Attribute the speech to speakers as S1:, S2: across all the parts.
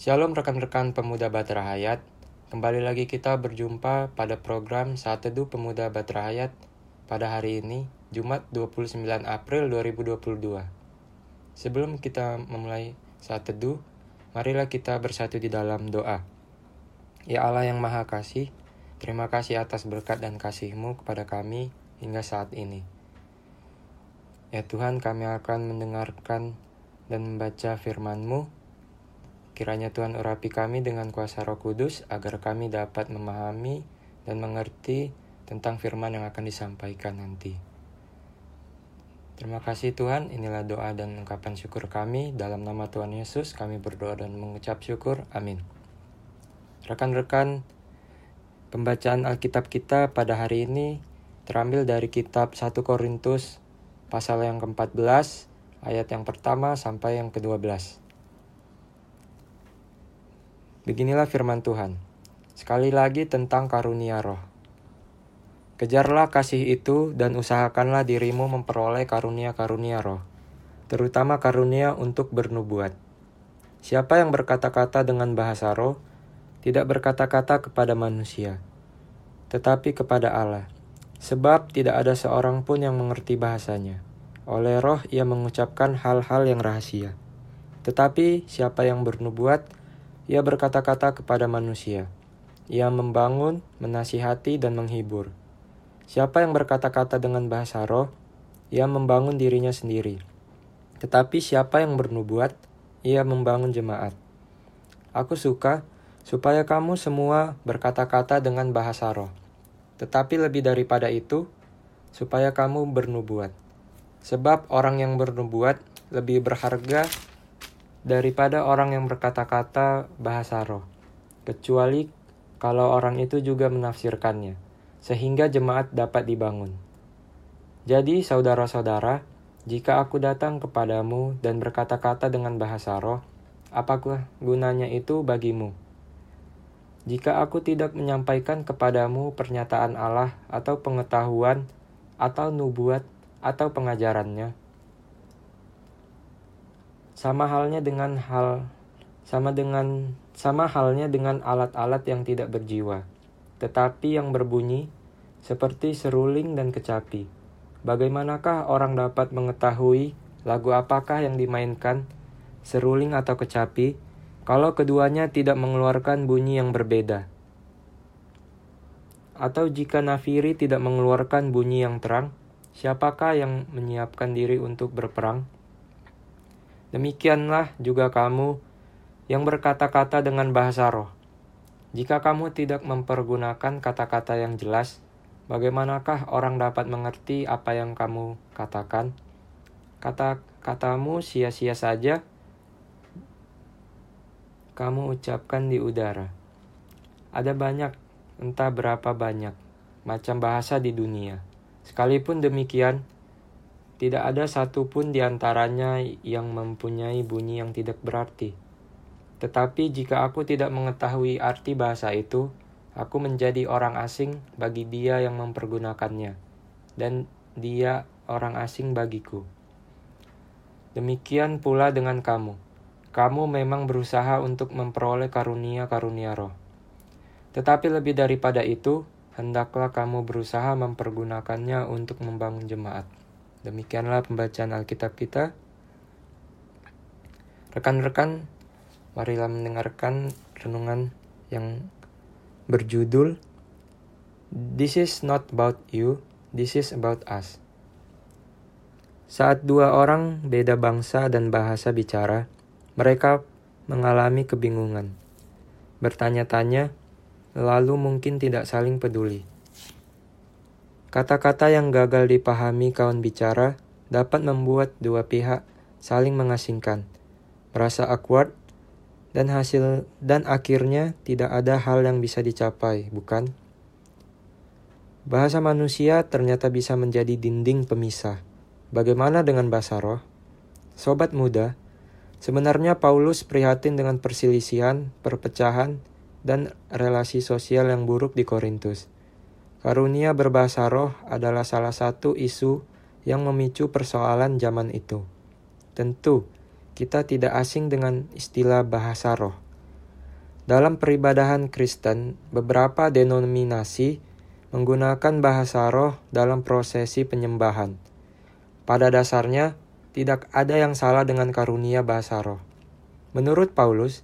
S1: Shalom rekan-rekan pemuda Batra Hayat. Kembali lagi kita berjumpa pada program Saat Teduh Pemuda Batra Hayat pada hari ini, Jumat 29 April 2022. Sebelum kita memulai Saat Teduh, marilah kita bersatu di dalam doa. Ya Allah yang Maha Kasih, terima kasih atas berkat dan kasih-Mu kepada kami hingga saat ini. Ya Tuhan, kami akan mendengarkan dan membaca firman-Mu Kiranya Tuhan urapi kami dengan kuasa roh kudus agar kami dapat memahami dan mengerti tentang firman yang akan disampaikan nanti. Terima kasih Tuhan, inilah doa dan ungkapan syukur kami. Dalam nama Tuhan Yesus kami berdoa dan mengucap syukur. Amin. Rekan-rekan, pembacaan Alkitab kita pada hari ini terambil dari kitab 1 Korintus pasal yang ke-14 ayat yang pertama sampai yang ke-12. Beginilah firman Tuhan. Sekali lagi tentang karunia roh. Kejarlah kasih itu dan usahakanlah dirimu memperoleh karunia-karunia roh, terutama karunia untuk bernubuat. Siapa yang berkata-kata dengan bahasa roh, tidak berkata-kata kepada manusia, tetapi kepada Allah. Sebab tidak ada seorang pun yang mengerti bahasanya. Oleh roh ia mengucapkan hal-hal yang rahasia. Tetapi siapa yang bernubuat, ia berkata-kata kepada manusia. Ia membangun, menasihati, dan menghibur. Siapa yang berkata-kata dengan bahasa roh, ia membangun dirinya sendiri. Tetapi siapa yang bernubuat, ia membangun jemaat. Aku suka supaya kamu semua berkata-kata dengan bahasa roh. Tetapi lebih daripada itu, supaya kamu bernubuat. Sebab orang yang bernubuat lebih berharga daripada orang yang berkata-kata bahasa roh, kecuali kalau orang itu juga menafsirkannya, sehingga jemaat dapat dibangun. Jadi, saudara-saudara, jika aku datang kepadamu dan berkata-kata dengan bahasa roh, apakah gunanya itu bagimu? Jika aku tidak menyampaikan kepadamu pernyataan Allah atau pengetahuan atau nubuat atau pengajarannya, sama halnya dengan hal sama dengan sama halnya dengan alat-alat yang tidak berjiwa, tetapi yang berbunyi seperti seruling dan kecapi. Bagaimanakah orang dapat mengetahui lagu apakah yang dimainkan, seruling atau kecapi, kalau keduanya tidak mengeluarkan bunyi yang berbeda? Atau jika nafiri tidak mengeluarkan bunyi yang terang, siapakah yang menyiapkan diri untuk berperang? Demikianlah juga kamu yang berkata-kata dengan bahasa roh. Jika kamu tidak mempergunakan kata-kata yang jelas, bagaimanakah orang dapat mengerti apa yang kamu katakan? Kata-katamu sia-sia saja, kamu ucapkan di udara. Ada banyak, entah berapa banyak, macam bahasa di dunia. Sekalipun demikian, tidak ada satupun di antaranya yang mempunyai bunyi yang tidak berarti. Tetapi jika aku tidak mengetahui arti bahasa itu, aku menjadi orang asing bagi dia yang mempergunakannya, dan dia orang asing bagiku. Demikian pula dengan kamu. Kamu memang berusaha untuk memperoleh karunia-karunia roh. Tetapi lebih daripada itu, hendaklah kamu berusaha mempergunakannya untuk membangun jemaat. Demikianlah pembacaan Alkitab kita. Rekan-rekan, marilah mendengarkan renungan yang berjudul This is not about you, this is about us. Saat dua orang beda bangsa dan bahasa bicara, mereka mengalami kebingungan. Bertanya-tanya, lalu mungkin tidak saling peduli. Kata-kata yang gagal dipahami kawan bicara dapat membuat dua pihak saling mengasingkan, merasa awkward, dan hasil dan akhirnya tidak ada hal yang bisa dicapai, bukan? Bahasa manusia ternyata bisa menjadi dinding pemisah. Bagaimana dengan bahasa roh? Sobat muda, sebenarnya Paulus prihatin dengan perselisihan, perpecahan, dan relasi sosial yang buruk di Korintus. Karunia berbahasa roh adalah salah satu isu yang memicu persoalan zaman itu. Tentu, kita tidak asing dengan istilah bahasa roh. Dalam peribadahan Kristen, beberapa denominasi menggunakan bahasa roh dalam prosesi penyembahan. Pada dasarnya, tidak ada yang salah dengan karunia bahasa roh. Menurut Paulus,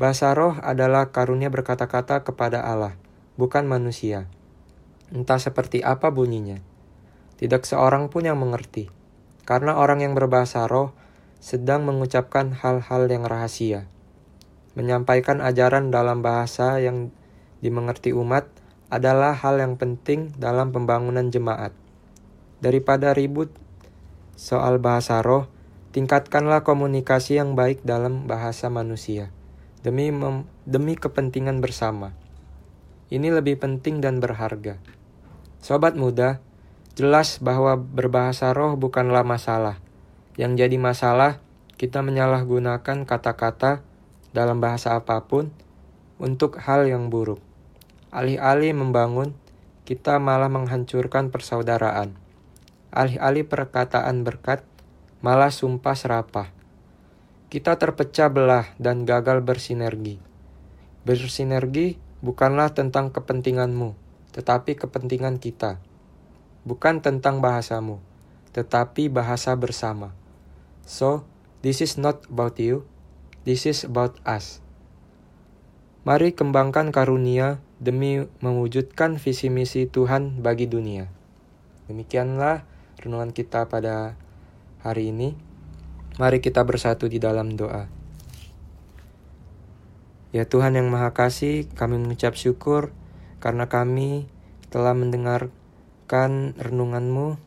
S1: bahasa roh adalah karunia berkata-kata kepada Allah, bukan manusia. Entah seperti apa bunyinya. Tidak seorang pun yang mengerti, karena orang yang berbahasa roh sedang mengucapkan hal-hal yang rahasia. Menyampaikan ajaran dalam bahasa yang dimengerti umat adalah hal yang penting dalam pembangunan jemaat. Daripada ribut soal bahasa roh, tingkatkanlah komunikasi yang baik dalam bahasa manusia demi demi kepentingan bersama. Ini lebih penting dan berharga. Sobat muda, jelas bahwa berbahasa roh bukanlah masalah. Yang jadi masalah, kita menyalahgunakan kata-kata dalam bahasa apa pun untuk hal yang buruk. Alih-alih membangun, kita malah menghancurkan persaudaraan. Alih-alih perkataan berkat, malah sumpah serapah. Kita terpecah belah dan gagal bersinergi. Bersinergi bukanlah tentang kepentinganmu, tetapi kepentingan kita. Bukan tentang bahasamu, tetapi bahasa bersama. So, this is not about you, this is about us. Mari kembangkan karunia demi mewujudkan visi misi Tuhan bagi dunia. Demikianlah renungan kita pada hari ini. Mari kita bersatu di dalam doa. Ya Tuhan yang Maha Kasih, kami mengucap syukur karena kami telah mendengarkan renunganmu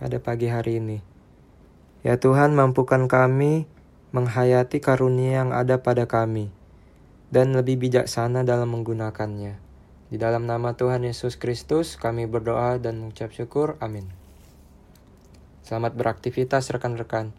S1: pada pagi hari ini. Ya Tuhan, mampukan kami menghayati karunia yang ada pada kami dan lebih bijaksana dalam menggunakannya. Di dalam nama Tuhan Yesus Kristus, kami berdoa dan mengucap syukur. Amin. Selamat beraktivitas, rekan-rekan.